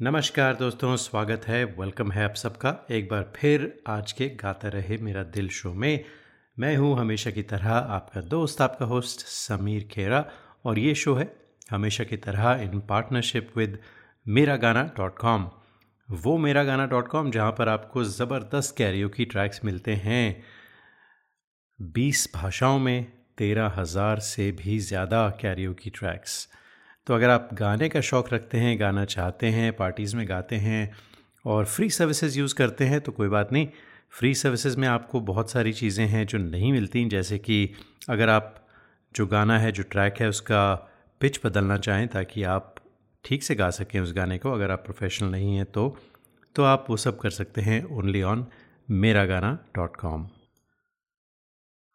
नमस्कार दोस्तों, स्वागत है वेलकम है आप सबका। एक बार फिर आज के गाता रहे मेरा दिल शो में। मैं हूँ हमेशा की तरह आपका दोस्त, आपका होस्ट समीर खेरा, और ये शो है हमेशा की तरह इन पार्टनरशिप विद मेरा गाना डॉट कॉम वो मेरा गाना डॉट कॉम जहाँ पर आपको ज़बरदस्त कैरियो की ट्रैक्स मिलते हैं। बीस भाषाओं में तेरह हज़ार से भी ज़्यादा कैरियो की ट्रैक्स तो अगर आप गाने का शौक़ रखते हैं, गाना चाहते हैं, पार्टीज़ में गाते हैं और फ्री सर्विसेज़ यूज़ करते हैं तो कोई बात नहीं। फ्री सर्विसेज़ में आपको बहुत सारी चीज़ें हैं जो नहीं मिलती, जैसे कि अगर आप जो गाना है, जो ट्रैक है, उसका पिच बदलना चाहें ताकि आप ठीक से गा सकें उस गाने को। अगर आप प्रोफेशनल नहीं हैं तो तो आप वो सब कर सकते हैं ओनली ऑन मेरा गाना डॉट कॉम।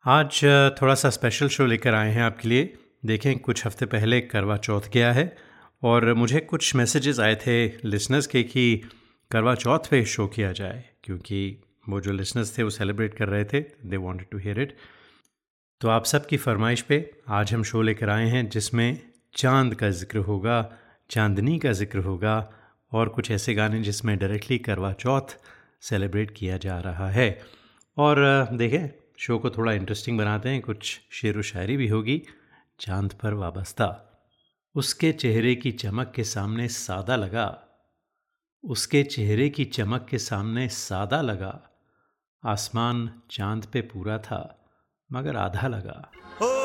आज थोड़ा सा स्पेशल शो लेकर आए हैं आपके लिए। देखें, कुछ हफ़्ते पहले करवा चौथ गया है और मुझे कुछ मैसेजेस आए थे लिसनर्स के कि करवा चौथ पे शो किया जाए, क्योंकि वो जो लिसनर्स थे, वो सेलिब्रेट कर रहे थे they wanted to hear it तो आप सबकी फरमाइश पे आज हम शो लेकर आए हैं, जिसमें चाँद का ज़िक्र होगा, चांदनी का ज़िक्र होगा और कुछ ऐसे गाने जिसमें डायरेक्टली करवा चौथ सेलिब्रेट किया जा रहा है। और, देखें शो को थोड़ा इंटरेस्टिंग बनाते हैं, कुछ शेर व शायरी भी होगी। चाँद पर वाबस्ता। उसके चेहरे की चमक के सामने सादा लगा। उसके चेहरे की चमक के सामने सादा लगा। आसमान चाँद पे पूरा था, मगर आधा लगा। बेकरारी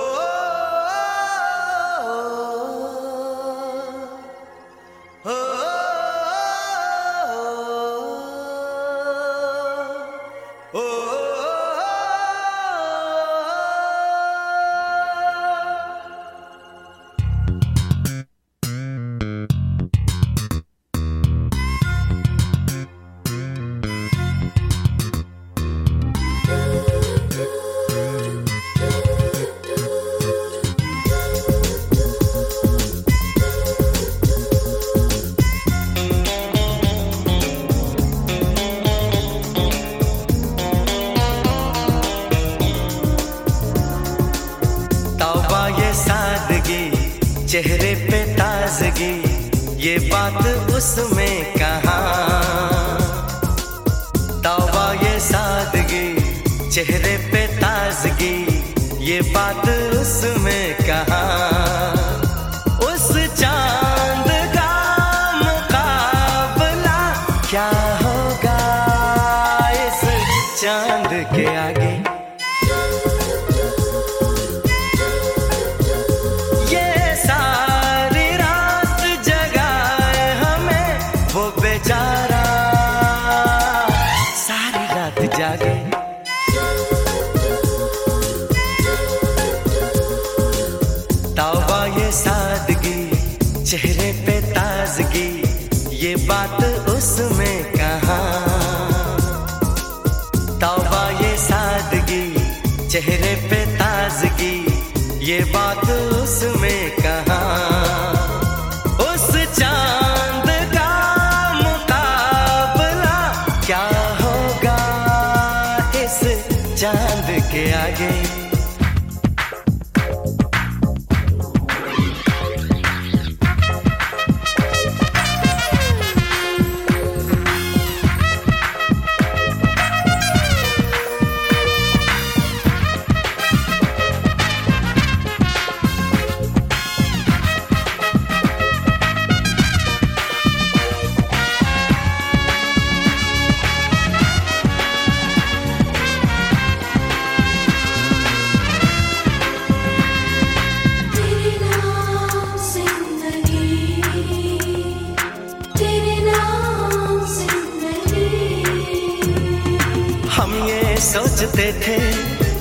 सकते थे,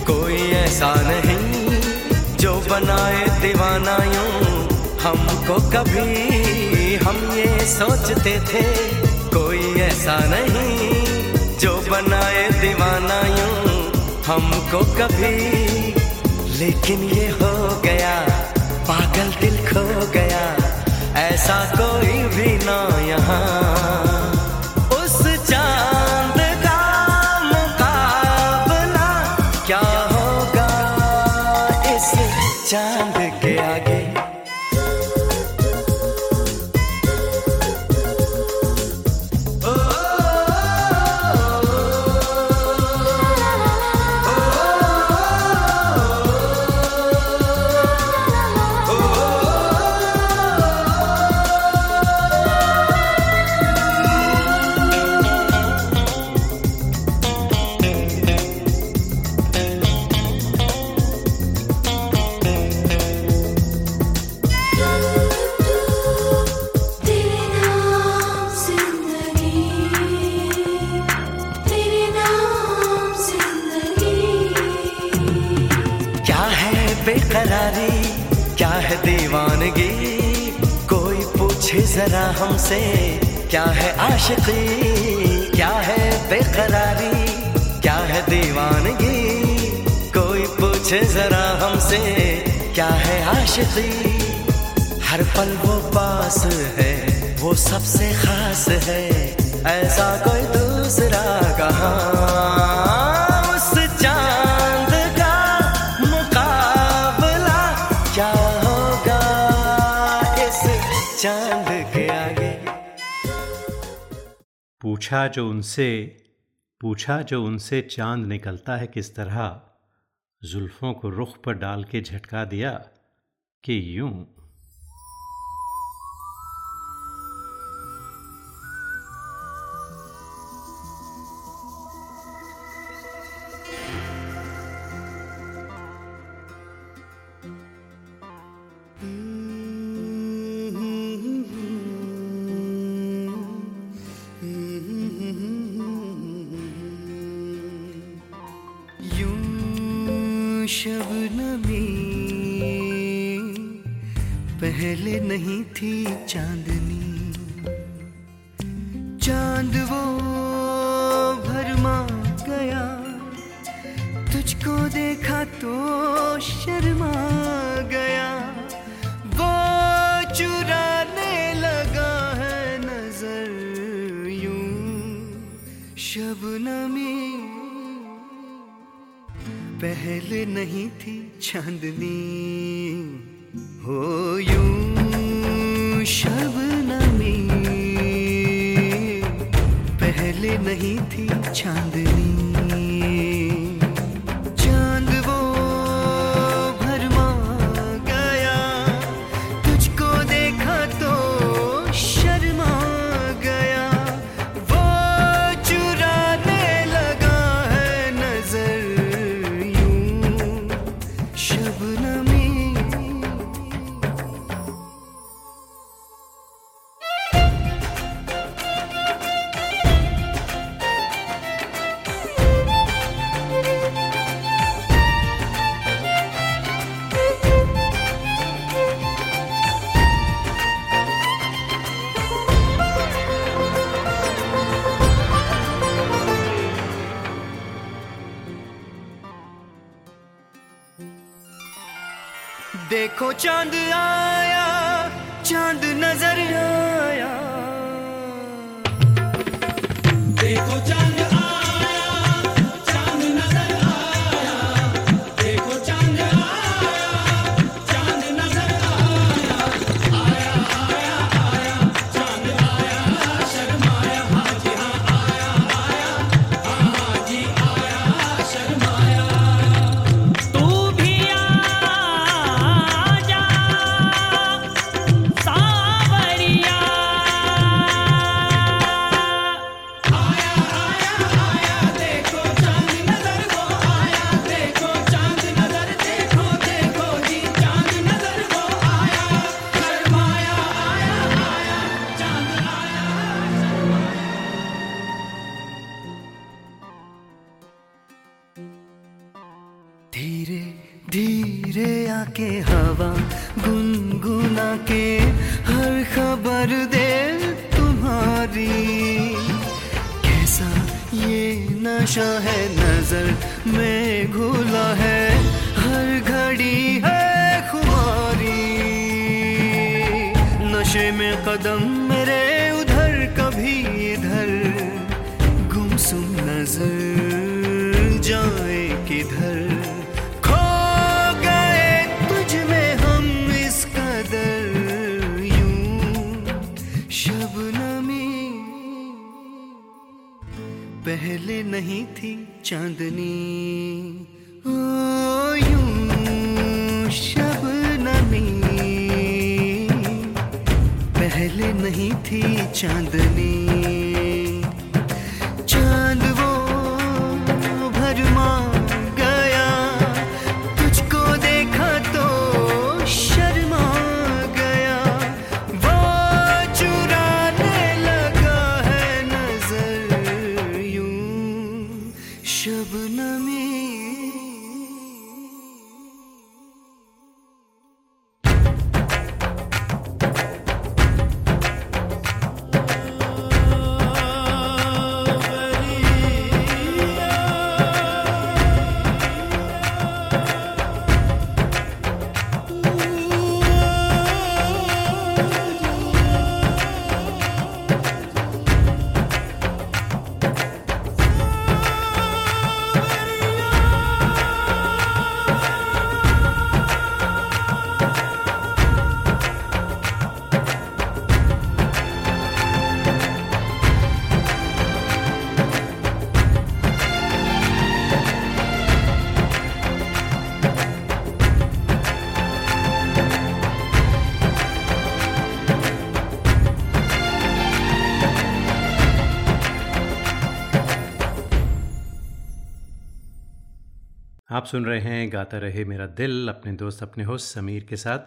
कोई ऐसा नहीं। जो बनाए दीवाना यूँ हमको कभी हम ये सोचते थे। कोई ऐसा नहीं, जो बनाए दीवाना यूँ हमको कभी। लेकिन ये हो गया, पागल दिल खो गया। ऐसा कोई भी ना यहाँ। दीवानगी कोई पूछे जरा हमसे, क्या है आशिकी? क्या है बेकरारी? क्या है दीवानगी? कोई पूछे जरा हमसे, क्या है आशिकी? हर पल वो पास है, वो सबसे खास है। ऐसा कोई दूसरा कहाँ? पूछा जो उनसे, पूछा जो उनसे चाँद निकलता है किस तरह, जुल्फ़ों को रुख पर डाल के झटका दिया कि यूँ पहले नहीं थी चांदनी। चाँद वो भरमा गया। तुझको देखा तो शर्मा गया। वो चुराने लगा है नज़र यूँ। शबनमी पहले नहीं थी चांदनी। हो यूँ शबनमी पहले नहीं थी चांदनी। देखो चाँद आया कर दे तुम्हारी। कैसा ये नशा है नज़र में घुला है, हर घड़ी है खुमारी। नशे में कदम मेरे पहले नहीं थी चांदनी। ओ यूँ शबनमी पहले नहीं थी चांदनी। आप सुन रहे हैं गाता रहे मेरा दिल अपने दोस्त अपने होस्ट समीर के साथ।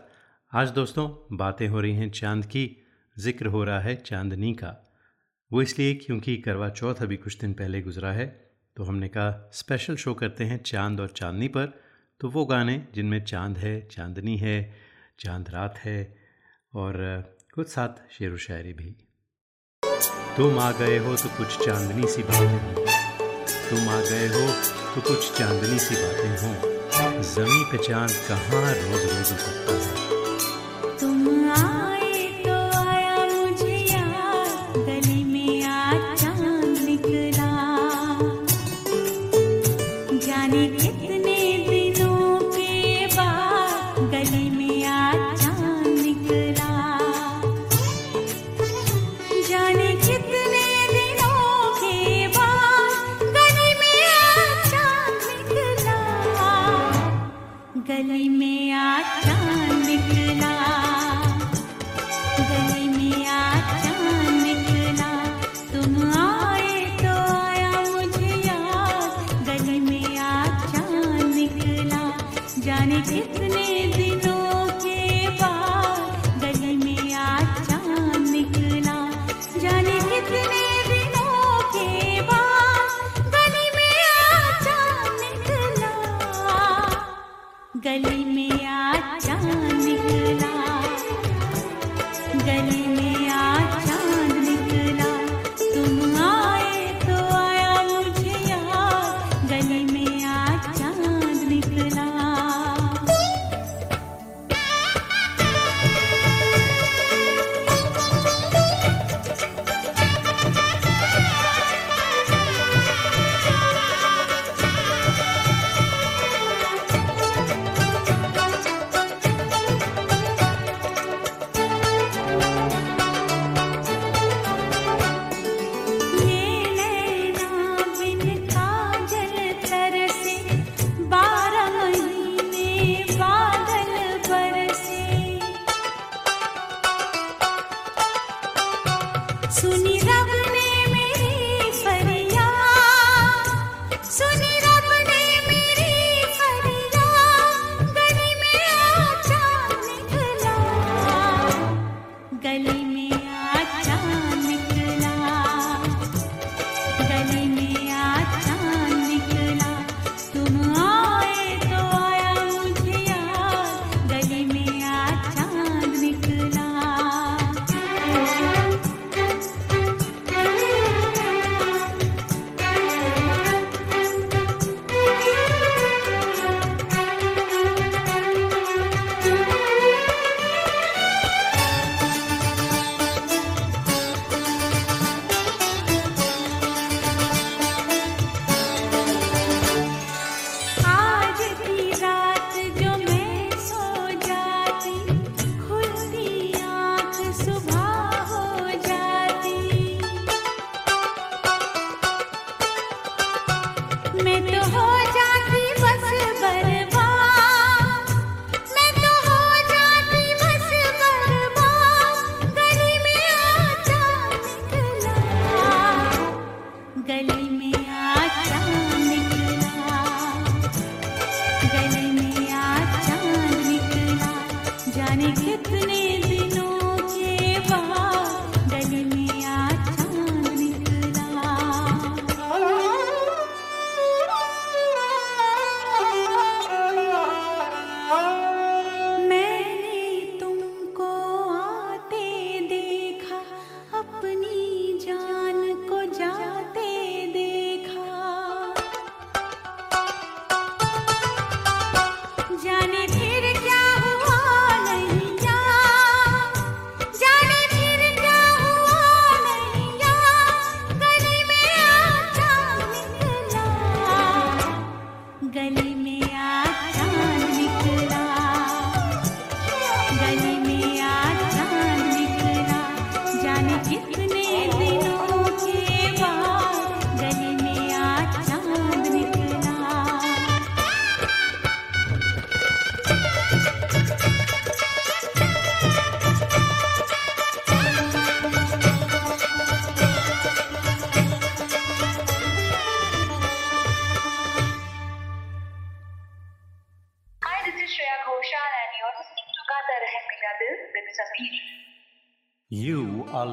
आज दोस्तों बातें हो रही हैं चाँद की, ज़िक्र हो रहा है चांदनी का। वो इसलिए क्योंकि करवा चौथ अभी कुछ दिन पहले गुजरा है तो हमने कहा स्पेशल शो करते हैं चाँद और चांदनी पर। तो वो गाने जिनमें चाँद है, चांदनी है, चाँद रात है और कुछ साथ शेर व शायरी भी। तुम आ गए हो तो कुछ चांदनी सी बातें तुम आ गए हो तो कुछ चांदनी सी बातें हों। जमी पे चाँद कहाँ रोज रोज उतरता है?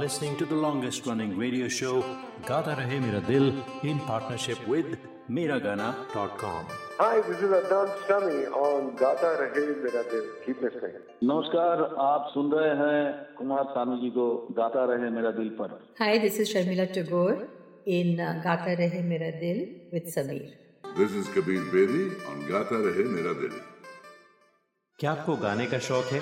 Listening to the longest running radio show, Gata Rahe Mera Dil, in partnership with Miragana.com. Hi, this is Adnan Sami on Gata Rahe Mera Dil. Keep listening. नमस्कार आप सुन रहे हैं कुमार सानू जी को गाता रहे मेरा दिल पर Hi, this is Sharmila Tagore in uh, Gata Rahe Mera Dil with Sameer. This is Kabir Bedi on Gata Rahe Mera Dil. क्या आपको गाने का शौक है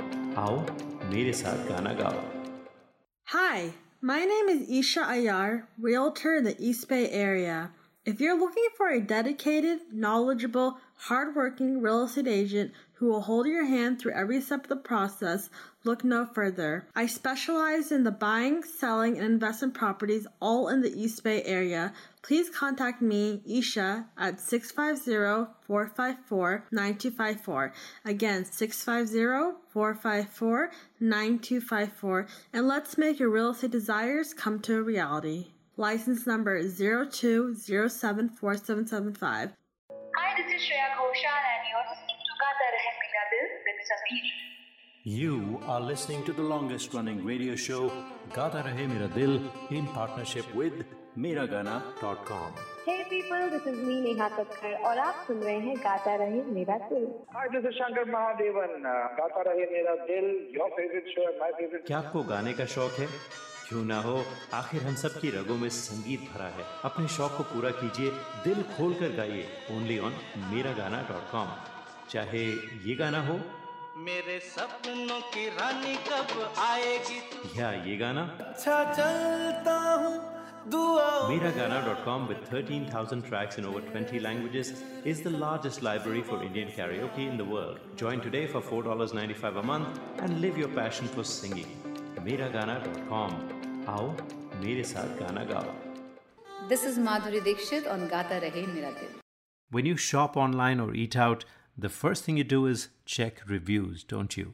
आओ मेरे साथ गाना गाओ Hi, my name is Isha Ayar, realtor in the East Bay area. If you're looking for a dedicated, knowledgeable, hardworking real estate agent who will hold your hand through every step of the process, look no further. I specialize in the buying, selling, and investment properties all in the East Bay area. Please contact me, Isha, at 650-454-9254. Again, 650-454-9254. And let's make your real estate desires come to a reality. License number 02074775. Hi, this is Shreya Ghoshal, and you're listening to Gata Rahe Mera Dil with Sameer. You are listening to the longest running radio show Gata Rahe Mera Dil in partnership with Miragana.com. Hey people, this is me Neha Kakkar और आप सुन रहे हैं गाता रहे मेरा दिल। Hi, this is Shankar Mahadevan. Uh, Rahe Mera Dil, your favorite show and my favorite क्या आपको गाने का शौक है? क्यों ना हो? आखिर हम सब की रगों में संगीत भरा है। अपने शौक को पूरा कीजिए दिल खोल कर गाइए ओनली ऑन मेरा गाना डॉट कॉम चाहे ये गाना हो। मेरे सपनों की रानी कब आएगी? या ये गाना। अच्छा चलता हूँ Miragana.com, with 13,000 tracks in over 20 languages, is the largest library for Indian karaoke in the world. Join today for $4.95 a month and live your passion for singing. Miragana.com. How? Mere saath gana gawa. This is Madhuri Dixit on Gata Rahe Miragana. Dil. When you shop online or eat out, the first thing you do is check reviews, don't you?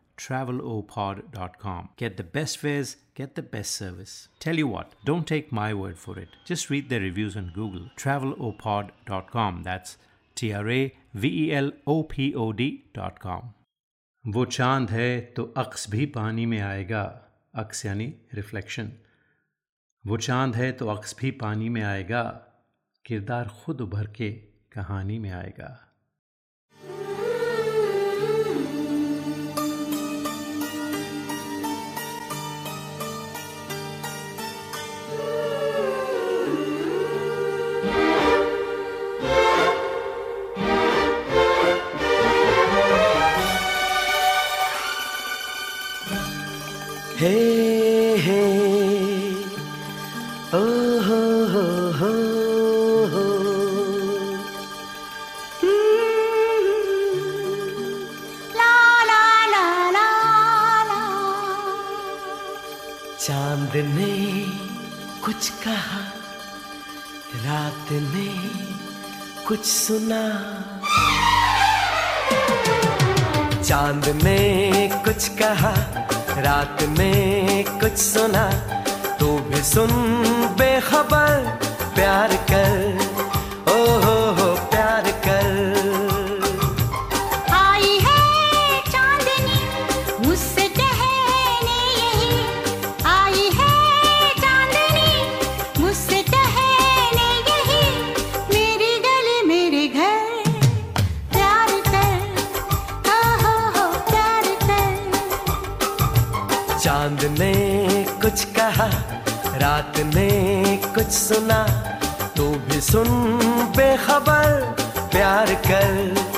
travelopod.com. Get the best fares, get the best service. Tell you what, don't take my word for it. Just read their reviews on Google. Travelopod.com. That's T R A V E L O P O D.com. वो चाँद है तो अक्स भी पानी में आएगा अक्स यानी reflection वो चाँद है तो अक्स भी पानी में आएगा किरदार खुद उभर के कहानी में आएगा हे हे। ओ हो हो हो हो ला ला ला ला ला। चाँद ने कुछ कहा रात ने कुछ सुना। चाँद ने कुछ कहा रात में कुछ सुना तू भी सुन बेखबर प्यार कर चाँद ने कुछ कहा रात ने कुछ सुना तू भी सुन बेखबर प्यार कर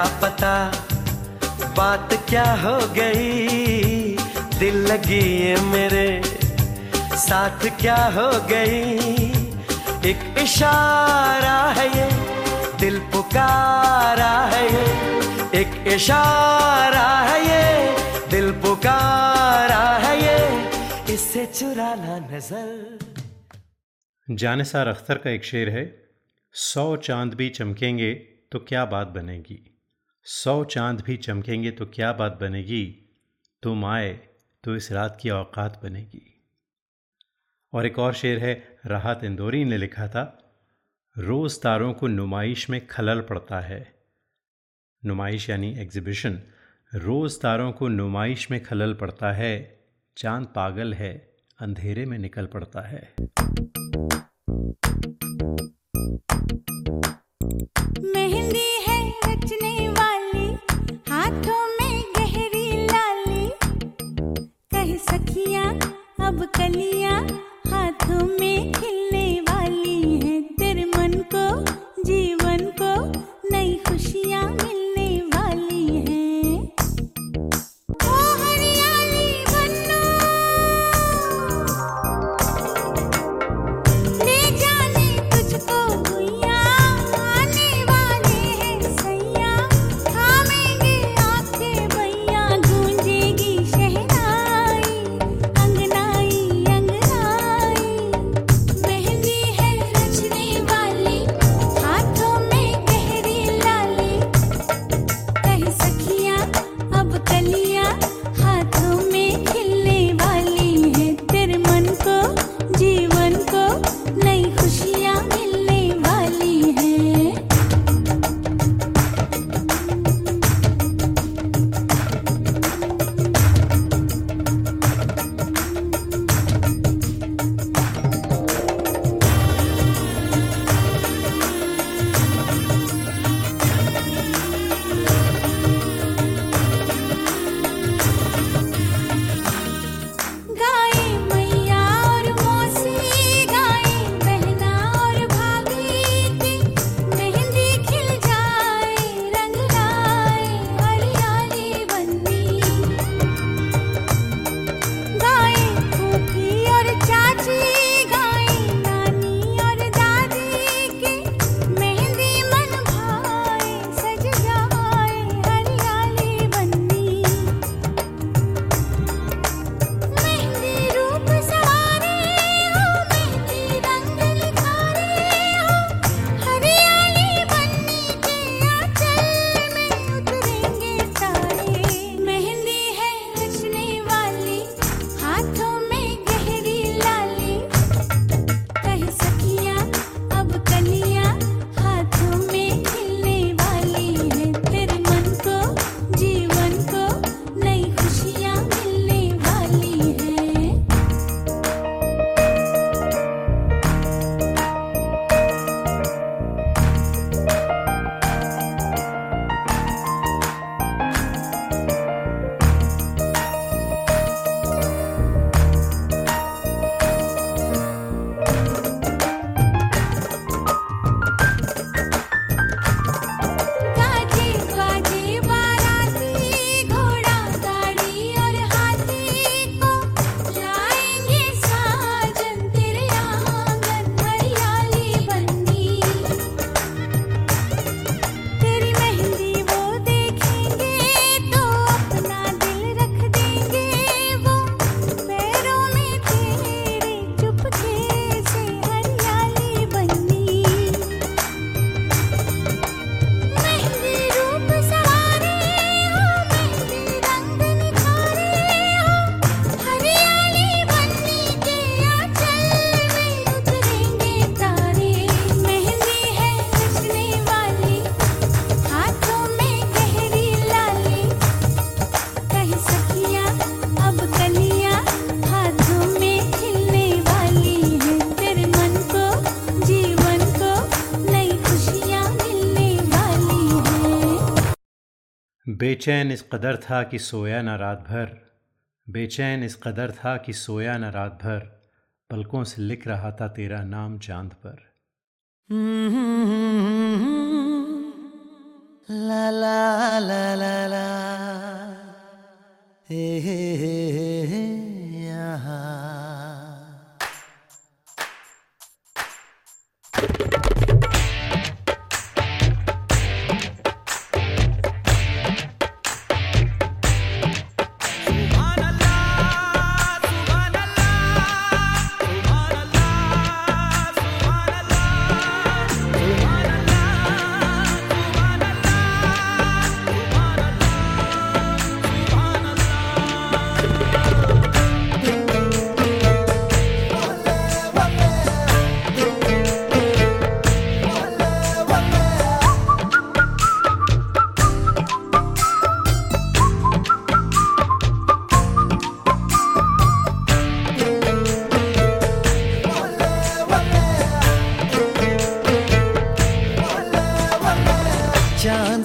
क्या पता, बात क्या हो गई? दिल लगी ये मेरे, साथ क्या हो गई? एक इशारा है ये, दिल पुकारा है ये। एक इशारा है ये, दिल पुकारा है ये। इससे चुराना नज़र। जानिसार अख्तर का एक शेर है, सौ चाँद भी चमकेंगे तो क्या बात बनेगी? सौ चाँद भी चमकेंगे तो क्या बात बनेगी? तुम आए तो इस रात की औकात बनेगी। और एक और शेर है, राहत इंदौरी ने लिखा था, रोज़ तारों को नुमाइश में खलल पड़ता है। नुमाइश यानी एग्जिबिशन रोज़ तारों को नुमाइश में खलल पड़ता है, चाँद पागल है, अंधेरे में निकल पड़ता है। बेचैन इस कदर था कि सोया न रात भर। बेचैन इस कदर था कि सोया न रात भर। पलकों से लिख रहा था तेरा नाम चाँद पर। ला ला ला ला ला।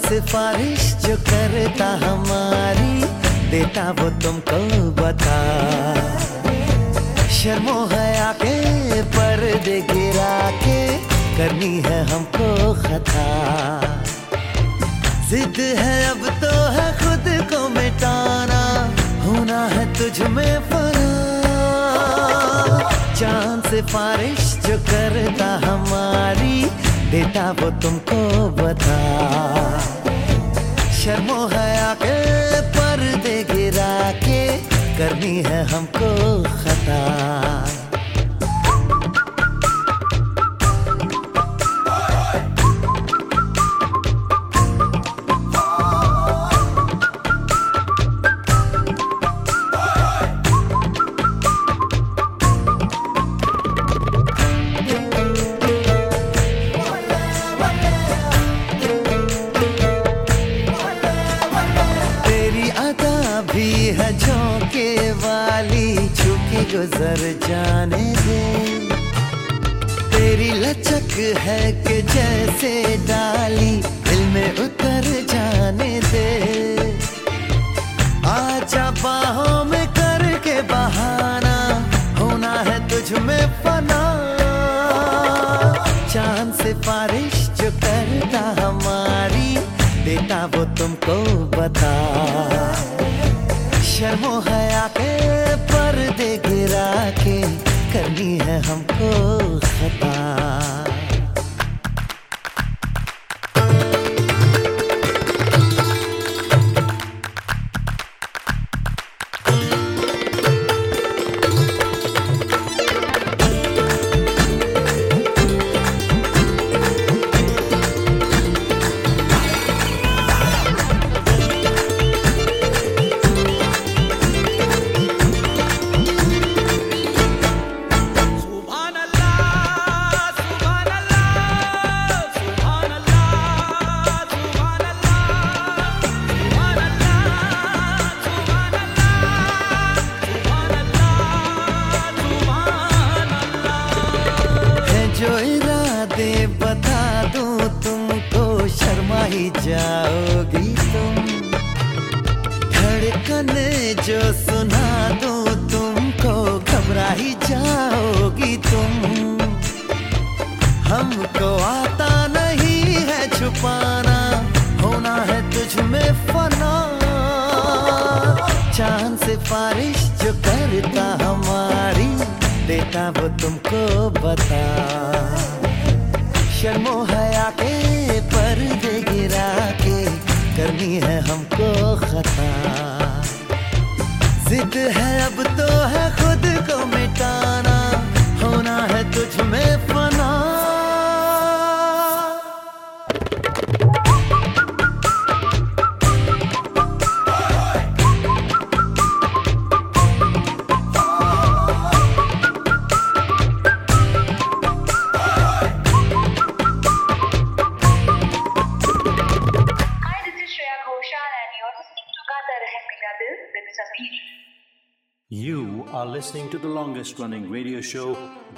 सिफारिश जो करता हमारी देता वो तुमको बता। शर्मो है आके पर्दे गिरा के, करनी है हमको खता। जिद है अब तो है खुद को मिटाना, होना है तुझ में चाँद सिफारिश जो करता हमारी देता वो तुमको बता। शर्मो है आके पर्दे गिरा के करनी है हमको खता। आजा बाहों में करके बहाना, होना है तुझ में फना। चाँद से बारिश जो करता हमारी, देता वो तुमको बता। शर्मो है आके पर्दे गिरा के, करनी है हमको खता। हमको आता नहीं है छुपाना, होना है तुझ में फना। चाँद से बारिश जो करता हमारी, देता वो तुमको बता। शर्मो है आके पर पर्दे गिरा के, करनी है हमको खता। जिद है अब तो है शो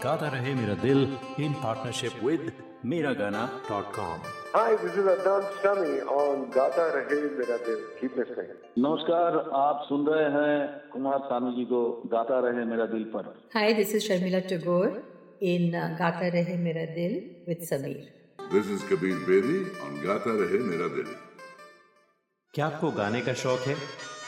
गाता रहे मेरा दिल इन पार्टनरशिप विद मेरा गाना डॉट कॉम नमस्कार आप सुन रहे हैं कुमार सानू जी को गाता रहे मेरा दिल पर। Hi this is Sharmila Tagore in गाता रहे मेरा दिल with Sameer this is Kabir Bedi गाता रहे मेरा दिल। क्या आपको गाने का शौक है?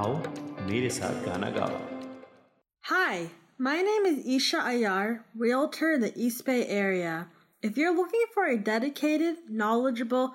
आओ मेरे साथ गाना गाओ Hi, my name is Isha Ayar, realtor in the East Bay area. If you're looking for a dedicated, knowledgeable,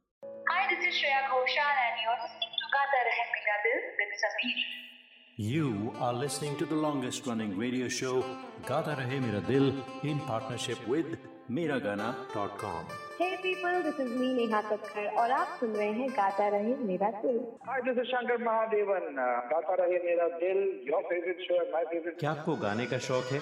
Hi, this is Shreya Ghoshal and you're listening to Gata Rahe Mera Dil with Sameer. You are listening to the longest running radio show Gata Rahe Mera Dil in partnership with Miragana.com. Hey people, this is me Neha Kakkar और आप सुन रहे हैं गाता रहे मेरा दिल Hi, this is Shankar Mahadevan. Uh, Gata Rahe Mera Dil, your favorite show my favorite. क्या आपको गाने का शौक है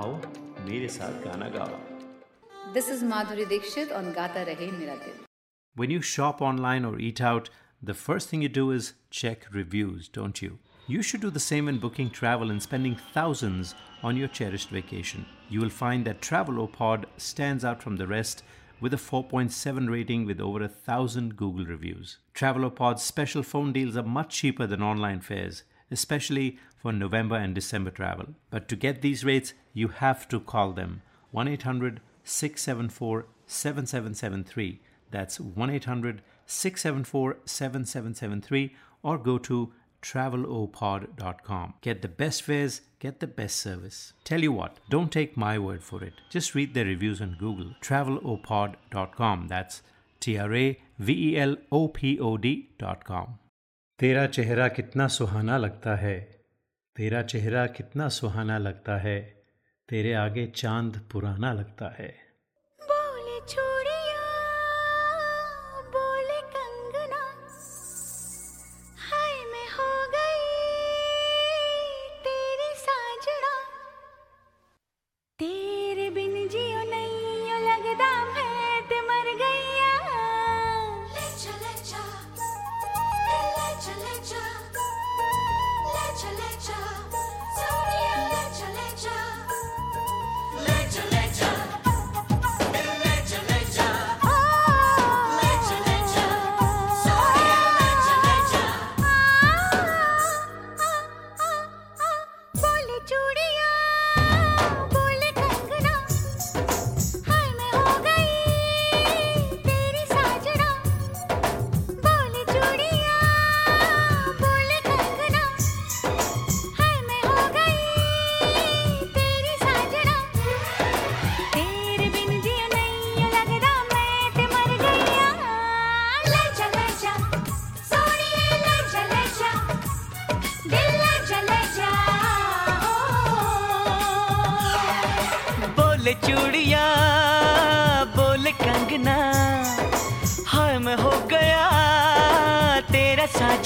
आओ मेरे साथ गाना गाओ This is Madhuri Dixit on Gata Rahe Mera Dil. When you shop online or eat out, the first thing you do is check reviews, don't you? You should do the same when booking travel and spending thousands on your cherished vacation. You will find that Travelopod stands out from the rest with a 4.7 rating with over a thousand Google reviews. Travelopod's special phone deals are much cheaper than online fares, especially for November and December travel. But to get these rates, you have to call them 1 800 674 7773. That's 1 800 674 7773 or go to travelopod.com. Get the best fares, get the best service. Tell you what, don't take my word for it. Just read the reviews on Google. Travelopod.com. That's T R A V E L O P O D.com. तेरा चेहरा कितना सुहाना लगता है, तेरा चेहरा कितना सुहाना लगता है, तेरे आगे चाँद पुराना लगता है।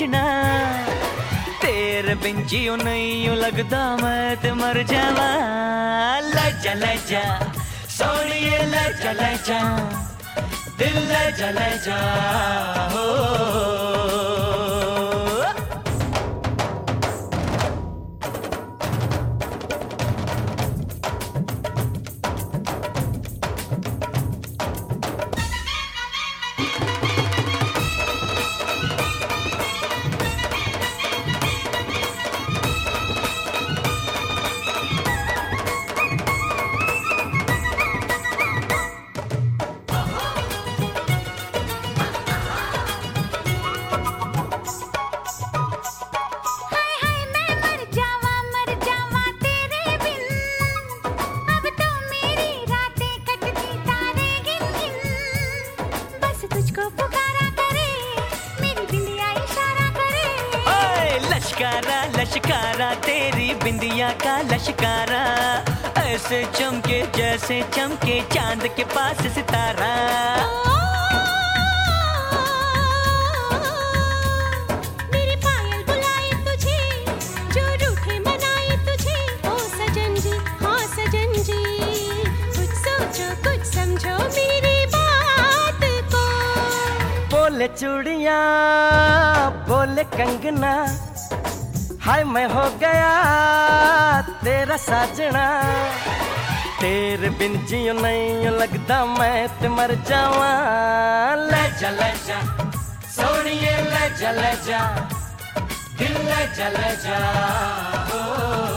गया तेरा बिन जियो नहीं यूँ लगदा मैं ते मर जावा। लजा लजा सोनिए लजा जा दिल लजा लजा हो। तेरी बिंदिया का लश्कारा ऐसे चमके जैसे चमके चाँद के पास सितारा। मेरी पायल बुलाए तुझे जो रूठे मनाए तुझे। सजन जी हाँ सजन जी कुछ सोचो कुछ समझो मेरी बात को। बोले चूड़िया बोले कंगना हाय, मैं हो गया तेरा साजना। तेरे बिन जियो नहीं लगता, मैं ते मर जावा। ले जा ले जा, सोनिए, ले जा ले जा, दिल, ले जा ले जा। अपनी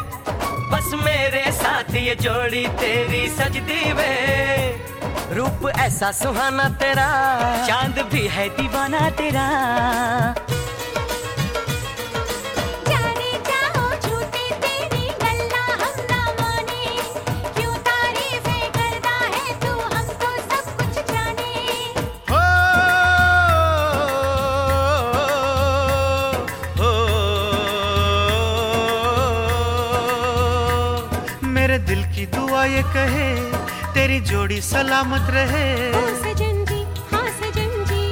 मेरे है जोड़ी तेरी सजदी वे। रूप ऐसा सुहाना तेरा। चाँद भी है दीवाना तेरा। सलामत रहे। ओ सजन जी हाँ सजन जी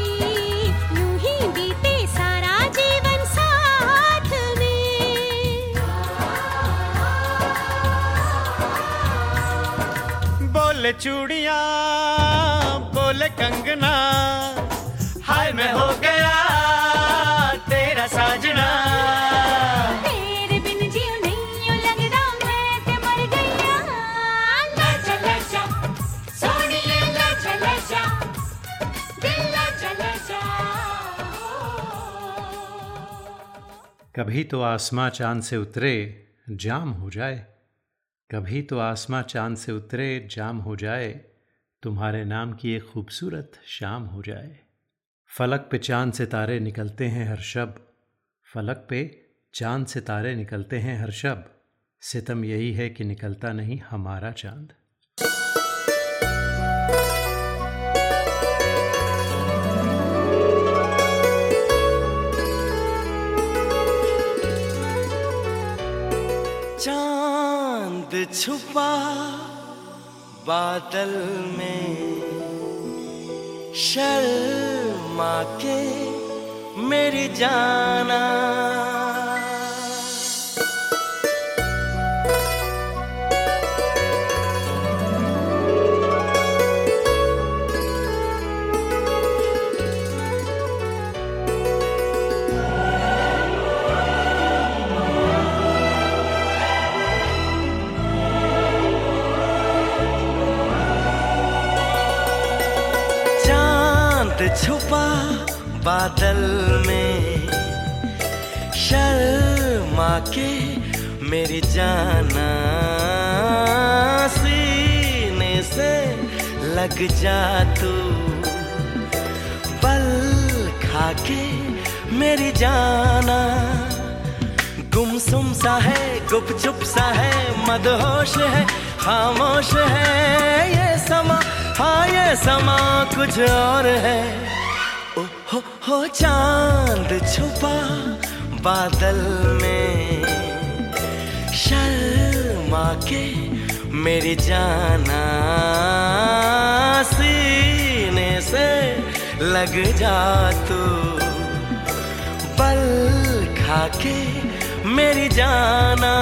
यूँ ही बीते सारा जीवन साथ में। बोले चूड़िया बोले कंगना हाय मैं हो गया कभी तो आसमां चाँद से उतरे, जाम हो जाए। कभी तो आसमां चाँद से उतरे, जाम हो जाए। तुम्हारे नाम की एक खूबसूरत शाम हो जाए। फलक पे चाँद से तारे निकलते हैं हर शब। फलक पे चाँद से तारे निकलते हैं हर शब। सितम यही है कि निकलता नहीं हमारा चाँद। चाँद छुपा बादल में शर्मा के मेरी जाना। छुपा बादल में। शर्मा के मेरी जाना सीने से लग जा तू। पल खा के मेरी जाना। गुमसुम सा है, गुपचुप सा है, मदहोश है, खामोश है। ये समा हाँ ये समा कुछ और है। ओ, हो हो, चाँद छुपा बादल में। शर्मा के मेरी जाना सीने से लग जा तू। पल खा के मेरी जाना।